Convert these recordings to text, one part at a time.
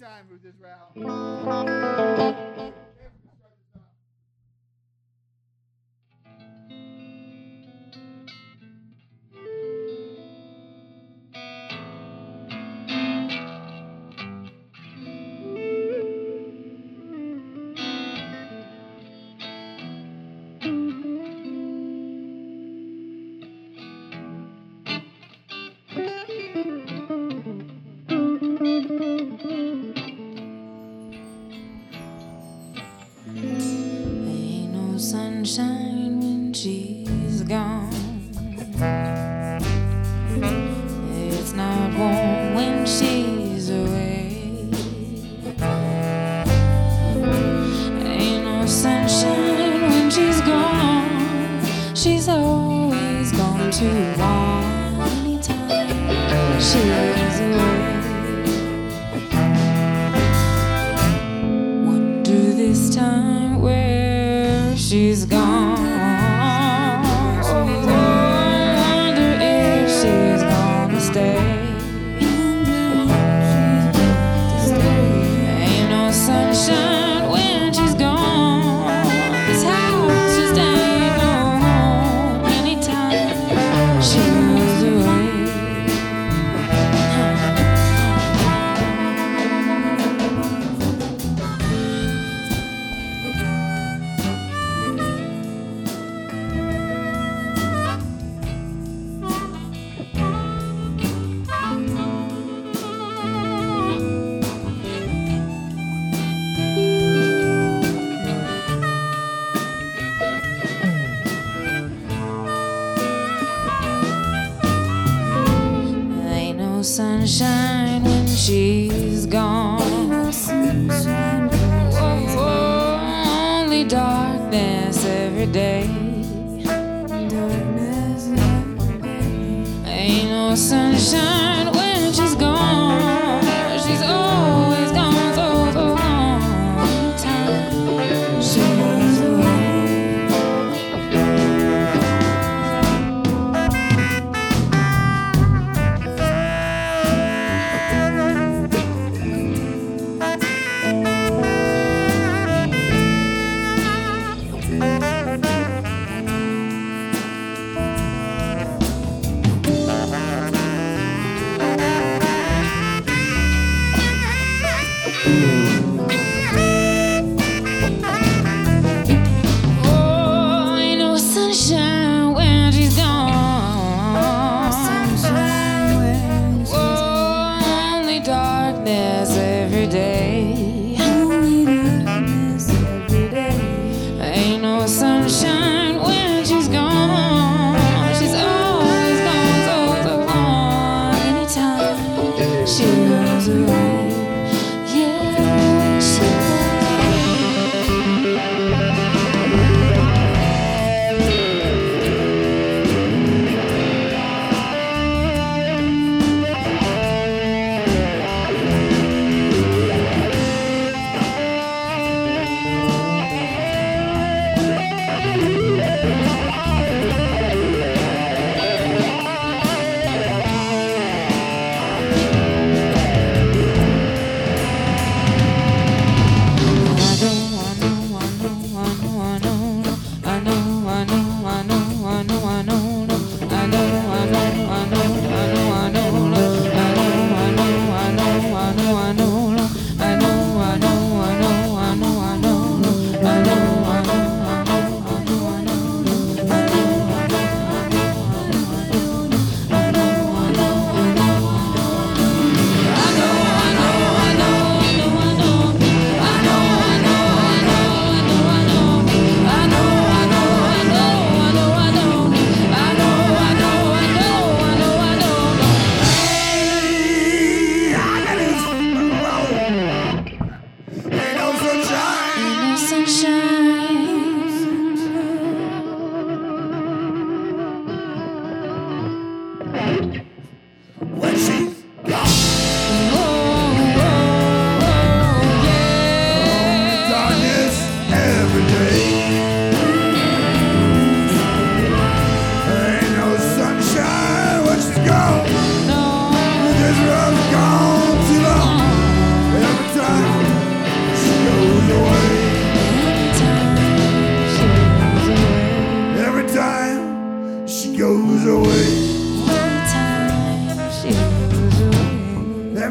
more time with this round. Sunshine when she's gone. It's not warm when she's away. Ain't no sunshine when she's gone. She's always gone too long. Anytime she's away. Wonder this time where she's gone. Sunshine when she's gone. Whoa, only darkness every day. Ain't no sunshine She loves the. Yeah, she.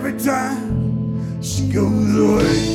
Every time she goes away.